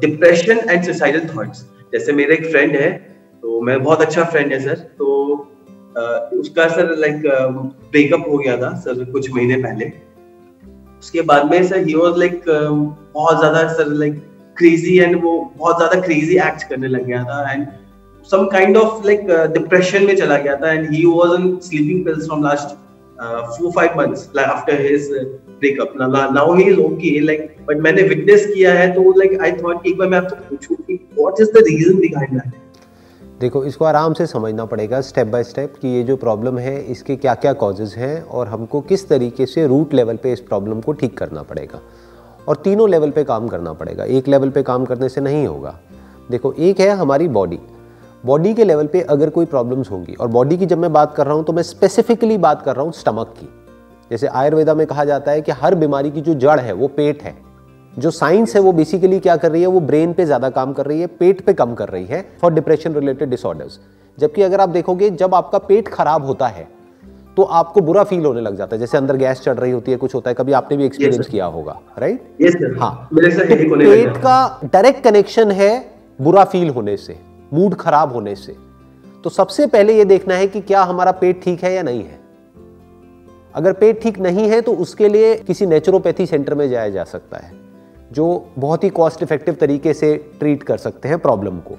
Depression and suicidal thoughts जैसे मेरे एक फ्रेंड है तो मैं बहुत अच्छा फ्रेंड है सर तो uh, उसका सर लाइक ब्रेकअप हो गया था सर कुछ महीने पहले. उसके बाद में सर ही वाज लाइक बहुत ज़्यादा सर लाइक क्रेजी एंड वो बहुत ज़्यादा क्रेजी एक्ट करने लग गया था and kind of like uh, depression में चला गया था he was on sleeping pills from last uh, four five months like after his breakup. Now, now he is okay but मैंने witness किया है तो like I thought कि एक बार मैं आपसे पूछूँ कि what is the reason behind that? देखो इसको आराम से समझना पड़ेगा स्टेप बाय स्टेप कि ये जो प्रॉब्लम है इसके क्या क्या कॉजेज़ हैं और हमको किस तरीके से रूट लेवल पे इस प्रॉब्लम को ठीक करना पड़ेगा। और तीनों लेवल पे काम करना पड़ेगा। एक लेवल पे काम करने से नहीं होगा। देखो एक है हमारी बॉडी बॉडी के लेवल पे अगर कोई प्रॉब्लम्स होंगी और बॉडी की जब मैं बात कर रहा हूँ तो मैं स्पेसिफिकली बात कर रहा हूँ स्टमक की। जैसे आयुर्वेदा में कहा जाता है कि हर बीमारी की जो जड़ है वो पेट है। जो साइंस है वो बेसिकली क्या कर रही है वो ब्रेन पे ज़्यादा काम कर रही है पेट पे कम कर रही है फॉर डिप्रेशन रिलेटेड डिसऑर्डर्स जबकि अगर आप देखोगे जब आपका पेट खराब होता है तो आपको बुरा फील होने लग जाता है। जैसे अंदर गैस चढ़ रही होती है कुछ होता है कभी आपने भी एक्सपीरियंस yes, किया होगा राइट yes, हाँ। तो पेट का डायरेक्ट कनेक्शन है बुरा फील होने से मूड खराब होने से। तो सबसे पहले यह देखना है कि क्या हमारा पेट ठीक है या नहीं है। अगर पेट ठीक नहीं है तो उसके लिए किसी नेचुरोपैथी सेंटर में जाया जा सकता है। जो बहुत ही कॉस्ट इफ़ेक्टिव तरीके से ट्रीट कर सकते हैं प्रॉब्लम को।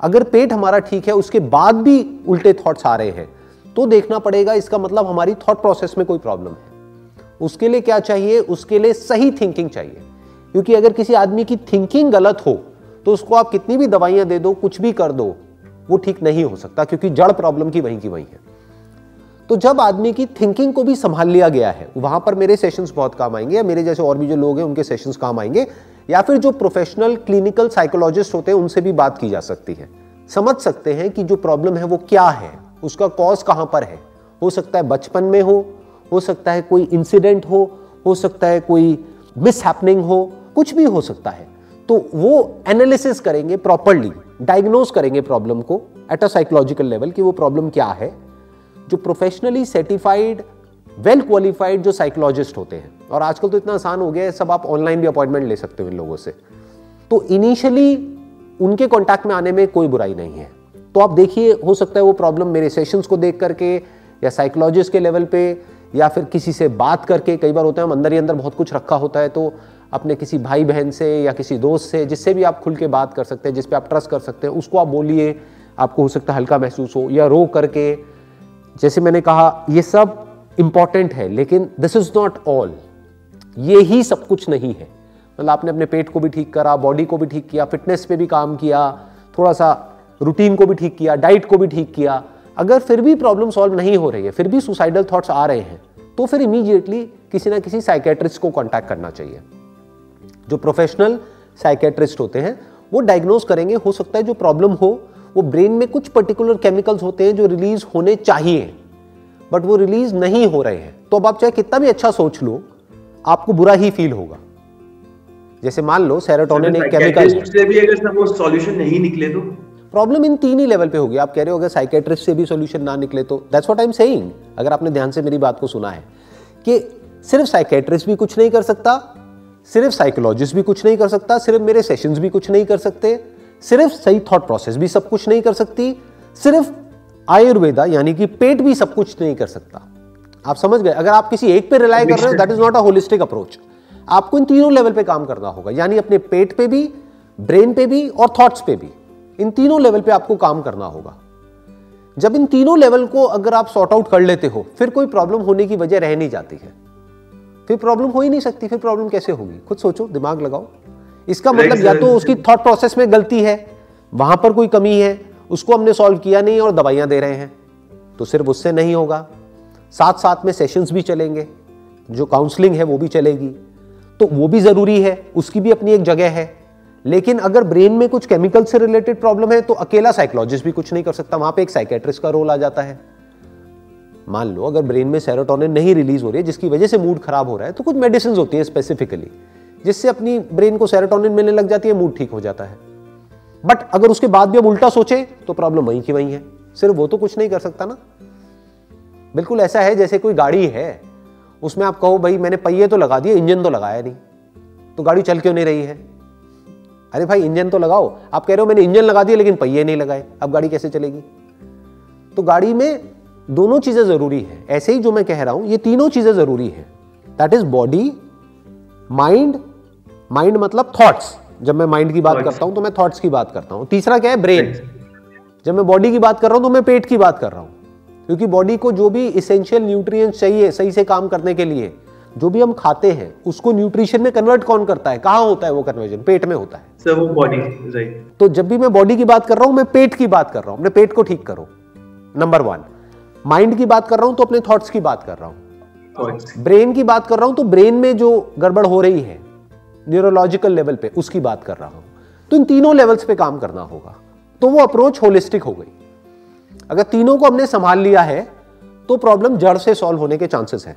अगर पेट हमारा ठीक है, उसके बाद भी उल्टे थॉट्स आ रहे हैं तो देखना पड़ेगा इसका मतलब हमारी थॉट प्रोसेस में कोई प्रॉब्लम है। उसके लिए क्या चाहिए? उसके लिए सही थिंकिंग चाहिए। क्योंकि अगर किसी आदमी की थिंकिंग गलत हो तो उसको आप कितनी भी दवाइयाँ दे दो, कुछ भी कर दो, वो ठीक नहीं हो सकता, क्योंकि जड़ प्रॉब्लम की वहीं की वहीं है। तो जब आदमी की थिंकिंग को भी संभाल लिया गया है, वहाँ पर मेरे सेशंस बहुत काम आएँगे या मेरे जैसे और भी जो लोग हैं, उनके सेशंस काम आएँगे, या फिर जो प्रोफेशनल क्लिनिकल साइकोलॉजिस्ट होते हैं, उनसे भी बात की जा सकती है। समझ सकते हैं कि जो प्रॉब्लम है वो क्या है, उसका कॉज कहाँ पर है। हो सकता है बचपन में हो हो सकता है कोई इंसिडेंट हो हो सकता है कोई मिस हो, कुछ भी हो सकता है। तो वो एनालिसिस करेंगे प्रॉपरली डायग्नोज करेंगे प्रॉब्लम को एट अ साइकोलॉजिकल लेवल कि वो प्रॉब्लम क्या है जो प्रोफेशनली सर्टिफाइड वेल क्वालिफाइड जो साइकोलॉजिस्ट होते हैं। और आजकल तो इतना आसान हो गया है, सब आप ऑनलाइन भी अपॉइंटमेंट ले सकते हो इन लोगों से। तो इनिशियली उनके कॉन्टैक्ट में आने में कोई बुराई नहीं है। तो आप देखिए, हो सकता है वो प्रॉब्लम मेरे सेशंस को देख करके, या साइकोलॉजिस्ट के लेवल पे, या फिर किसी से बात करके, कई बार होता है हम अंदर ही अंदर बहुत कुछ रखा होता है तो अपने किसी भाई बहन से या किसी दोस्त से, जिससे भी आप खुल के बात कर सकते हैं, जिस पे आप ट्रस्ट कर सकते हैं, उसको आप बोलिए, आपको हो सकता है हल्का महसूस हो, या रो करके जैसे मैंने कहा, ये सब इंपॉर्टेंट है, लेकिन दिस इज़ नॉट ऑल ये ही सब कुछ नहीं है। मतलब आपने अपने पेट को भी ठीक करा बॉडी को भी ठीक किया फिटनेस पे भी काम किया थोड़ा सा रूटीन को भी ठीक किया डाइट को भी ठीक किया। अगर फिर भी प्रॉब्लम सॉल्व नहीं हो रही है, फिर भी सुसाइडल थॉट्स आ रहे हैं तो फिर इमीडिएटली किसी ना किसी साइकेट्रिस्ट को कॉन्टैक्ट करना चाहिए। जो प्रोफेशनल साइकेट्रिस्ट होते हैं, वो डायग्नोज करेंगे, हो सकता है जो प्रॉब्लम हो वो ब्रेन में कुछ पर्टिकुलर केमिकल्स होते हैं जो रिलीज़ होने चाहिए बट वो रिलीज़ नहीं हो रहे हैं। तो अब आप चाहे कितना भी अच्छा सोच लो आपको बुरा ही फील होगा। जैसे मान लो सेरोटोनिन एक केमिकल से भी अगर वो सॉल्यूशन नहीं निकले तो? प्रॉब्लम इन तीन ही लेवल पे होगी। आप कह रहे हो अगर साइकेट्रिस्ट से भी सॉल्यूशन ना निकले तो? That's what I am saying अगर आपने ध्यान से मेरी बात को सुना है कि सिर्फ़ साइकेट्रिस्ट भी कुछ नहीं कर सकता सिर्फ़ साइकोलॉजिस्ट भी कुछ नहीं कर सकता सिर्फ़ मेरे सेशंस भी कुछ नहीं कर सकते सिर्फ़ सही थॉट प्रोसेस भी सब कुछ नहीं कर सकती, सिर्फ़ आयुर्वेदा, यानी कि पेट भी सब कुछ नहीं कर सकता। आप समझ गए? अगर आप किसी एक पे रिलाई कर रहे हो that is not a holistic approach आपको इन तीनों लेवल पे काम करना होगा, यानी अपने पेट पे भी ब्रेन पे भी और थॉट्स पे भी। इन तीनों लेवल पे आपको काम करना होगा। जब इन तीनों लेवल को अगर आप सॉर्ट आउट कर लेते हो, फिर कोई प्रॉब्लम होने की वजह रह नहीं जाती है। फिर प्रॉब्लम हो ही नहीं सकती, फिर प्रॉब्लम कैसे होगी? खुद सोचो, दिमाग लगाओ। इसका मतलब या तो उसकी थॉट प्रोसेस में गलती है वहाँ पर कोई कमी है उसको हमने सॉल्व किया नहीं और दवाइयाँ दे रहे हैं तो सिर्फ़ उससे नहीं होगा। साथ साथ में सेशंस भी चलेंगे जो काउंसलिंग है वो भी चलेगी तो वो भी ज़रूरी है उसकी भी अपनी एक जगह है। लेकिन अगर ब्रेन में कुछ केमिकल से रिलेटेड प्रॉब्लम है तो अकेला साइकोलॉजिस्ट भी कुछ नहीं कर सकता वहाँ पे एक साइकेट्रिस्ट का रोल आ जाता है। मान लो अगर ब्रेन में सेरोटोनिन नहीं रिलीज़ हो रही है जिसकी वजह से मूड खराब हो रहा है तो कुछ मेडिसिन होती है स्पेसिफिकली जिससे अपनी ब्रेन को सेरोटोनिन मिलने लग जाती है मूड ठीक हो जाता है। बट अगर उसके बाद भी अब उल्टा सोचे तो प्रॉब्लम वहीं की वहीं है। सिर्फ़ वो तो कुछ नहीं कर सकता ना। बिल्कुल ऐसा है, जैसे कोई गाड़ी है, उसमें आप कहो, भाई, मैंने पहिए तो लगा दिए, इंजन तो लगाया नहीं। तो गाड़ी चल क्यों नहीं रही है? अरे भाई, इंजन तो लगाओ। आप कह रहे हो, मैंने इंजन लगा दिया लेकिन पहिए नहीं लगाए। अब गाड़ी कैसे चलेगी? तो गाड़ी में दोनों चीज़ें ज़रूरी है। ऐसे ही जो मैं कह रहा हूँ, ये तीनों चीज़ें ज़रूरी है। That is body mind mind मतलब थॉट्स जब मैं माइंड की बात करता हूँ तो मैं थॉट्स की बात करता हूँ। तीसरा क्या है? ब्रेन जब मैं बॉडी की बात कर रहा हूँ तो मैं पेट की बात कर रहा हूँ। क्योंकि बॉडी को जो भी इसेंशियल न्यूट्रिएंट्स चाहिए सही से काम करने के लिए जो भी हम खाते हैं उसको न्यूट्रिशन में कन्वर्ट कौन करता है? कहाँ होता है वो कन्वर्जन पेट में होता है। सर वो बॉडी राइट तो जब भी मैं बॉडी की बात कर रहा हूँ मैं पेट की बात कर रहा हूँ। अपने पेट को ठीक करो। नंबर वन माइंड की बात कर रहा हूँ तो अपने थॉट्स की बात कर रहा हूँ। ब्रेन की बात कर रहा हूँ तो ब्रेन में जो गड़बड़ हो रही है न्यूरोलॉजिकल लेवल पे उसकी बात कर रहा हूँ। तो इन तीनों लेवल्स पे काम करना होगा। तो वो अप्रोच होलिस्टिक हो गई। अगर तीनों को हमने संभाल लिया है तो प्रॉब्लम जड़ से सॉल्व होने के चांसेस हैं।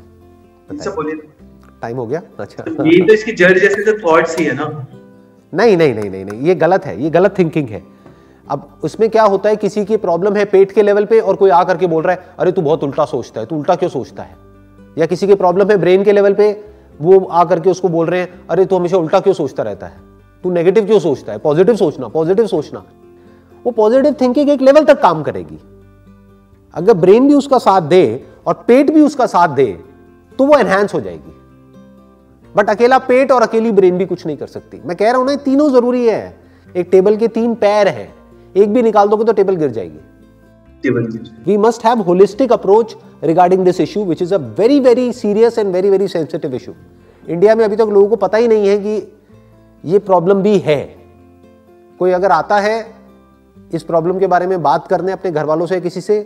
टाइम हो गया? अच्छा। ये तो इसकी जड़ जैसे तो थॉट्स ही है ना। नहीं नहीं नहीं नहीं नहीं ये गलत है ये गलत थिंकिंग है। अब उसमें क्या होता है किसी की प्रॉब्लम है पेट के लेवल पे और कोई आकर के बोल रहा है अरे तू बहुत उल्टा सोचता है तू उल्टा क्यों सोचता है? या किसी की प्रॉब्लम है ब्रेन के लेवल पे वो आकर के उसको बोल रहे हैं, अरे, तू हमेशा उल्टा क्यों सोचता रहता है? तू नेगेटिव क्यों सोचता है? पॉजिटिव सोचना पॉजिटिव सोचना। वो पॉजिटिव थिंकिंग एक लेवल तक काम करेगी। अगर ब्रेन भी उसका साथ दे और पेट भी उसका साथ दे तो वो एनहेंस हो जाएगी। बट अकेला पेट और अकेली ब्रेन भी कुछ नहीं कर सकती। मैं कह रहा हूँ ना तीनों ज़रूरी है। एक टेबल के तीन पैर है। एक भी निकाल दोगे तो टेबल गिर जाएगी। We must have holistic approach regarding this issue which is a very very serious and very very sensitive issue India में अभी तक लोगों को पता ही नहीं है कि ये प्रॉब्लम भी है। कोई अगर आता है इस प्रॉब्लम के बारे में बात करने अपने घर वालों से किसी से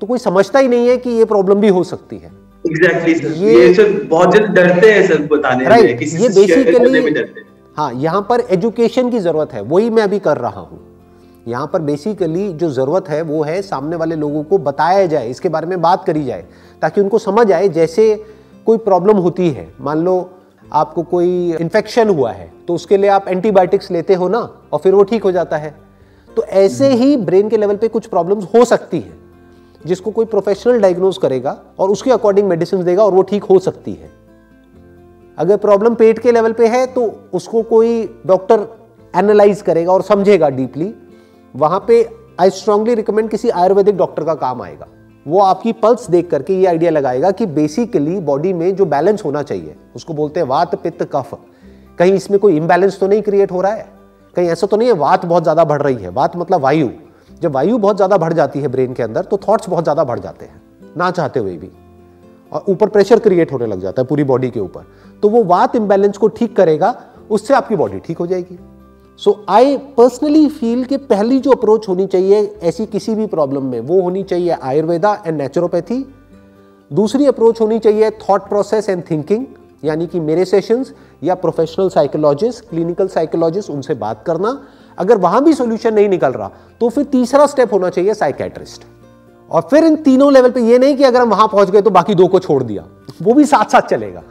तो कोई समझता ही नहीं है कि ये प्रॉब्लम भी हो सकती है। एग्जैक्टली exactly, ये, ये सर बहुत जन डरते हैं सर बताने right, में किसी ये बेसिकली हाँ। यहाँ पर एजुकेशन की ज़रूरत है वही मैं अभी कर रहा हूँ। यहाँ पर बेसिकली जो ज़रूरत है वो है सामने वाले लोगों को बताया जाए इसके बारे में बात करी जाए ताकि उनको समझ आए जैसे कोई प्रॉब्लम होती है। मान लो आपको कोई इन्फेक्शन हुआ है तो उसके लिए आप एंटीबायोटिक्स लेते हो ना और फिर वो ठीक हो जाता है। तो ऐसे ही ब्रेन के लेवल पे कुछ प्रॉब्लम्स हो सकती है जिसको कोई प्रोफेशनल डायग्नोज करेगा और उसके अकॉर्डिंग मेडिसिन देगा और वो ठीक हो सकती है। अगर प्रॉब्लम पेट के लेवल पे है तो उसको कोई डॉक्टर एनालाइज करेगा और समझेगा डीपली वहाँ पे आई स्ट्रांगली रिकमेंड किसी आयुर्वेदिक डॉक्टर का काम आएगा। वो आपकी पल्स देख करके ये आइडिया लगाएगा कि बेसिकली बॉडी में जो बैलेंस होना चाहिए, उसको बोलते हैं वात, पित्त, कफ। कहीं इसमें कोई इम्बैलेंस तो नहीं क्रिएट हो रहा है? कहीं ऐसा तो नहीं है वात बहुत ज़्यादा बढ़ रही है? वात मतलब वायु। जब वायु बहुत ज़्यादा बढ़ जाती है ब्रेन के अंदर तो थॉट्स बहुत ज़्यादा बढ़ जाते हैं, ना चाहते हुए भी। और ऊपर प्रेशर क्रिएट होने लग जाता है पूरी बॉडी के ऊपर। तो वो वात इम्बैलेंस को ठीक करेगा, उससे आपकी बॉडी ठीक हो जाएगी। सो आई पर्सनली फील कि पहली जो अप्रोच होनी चाहिए ऐसी किसी भी प्रॉब्लम में, वो होनी चाहिए आयुर्वेदा एंड नेचुरोपैथी दूसरी अप्रोच होनी चाहिए थॉट प्रोसेस एंड थिंकिंग यानी कि मेरे सेशंस या प्रोफेशनल साइकोलॉजिस्ट क्लिनिकल साइकोलॉजिस्ट उनसे बात करना। अगर वहाँ भी सोल्यूशन नहीं निकल रहा तो फिर तीसरा स्टेप होना चाहिए साइकेट्रिस्ट और फिर इन तीनों लेवल पे ये नहीं कि अगर हम वहाँ पहुँच गए तो बाकी दो को छोड़ दिया, वो भी साथ साथ चलेगा।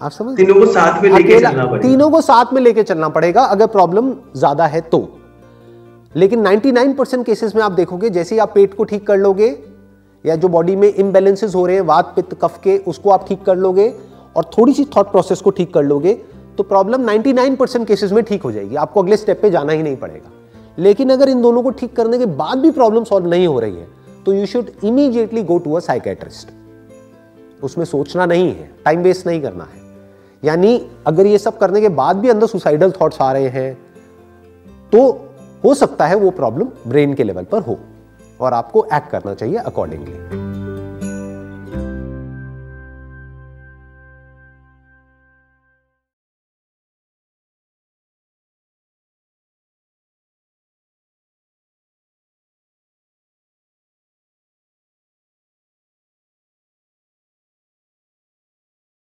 आप समझ तीनों को साथ में लेके चलना पड़ेगा। तीनों को साथ में लेके चलना पड़ेगा अगर प्रॉब्लम ज़्यादा है तो। लेकिन 99 परसेंट केसेस में आप देखोगे जैसे ही आप पेट को ठीक कर लोगे या जो बॉडी में इम्बेलेंसेज हो रहे हैं वात पित्त कफ के उसको आप ठीक कर लोगे और थोड़ी सी थॉट प्रोसेस को ठीक कर लोगे तो प्रॉब्लम 99 परसेंट केसेस में ठीक हो जाएगी। आपको अगले स्टेप पे जाना ही नहीं पड़ेगा। लेकिन अगर इन दोनों को ठीक करने के बाद भी प्रॉब्लम सॉल्व नहीं हो रही है तो you should immediately go to a psychiatrist उसमें सोचना नहीं है टाइम वेस्ट नहीं करना है। यानी अगर ये सब करने के बाद भी अंदर सुसाइडल थॉट्स आ रहे हैं तो हो सकता है वो प्रॉब्लम ब्रेन के लेवल पर हो और आपको एक्ट करना चाहिए अकॉर्डिंगली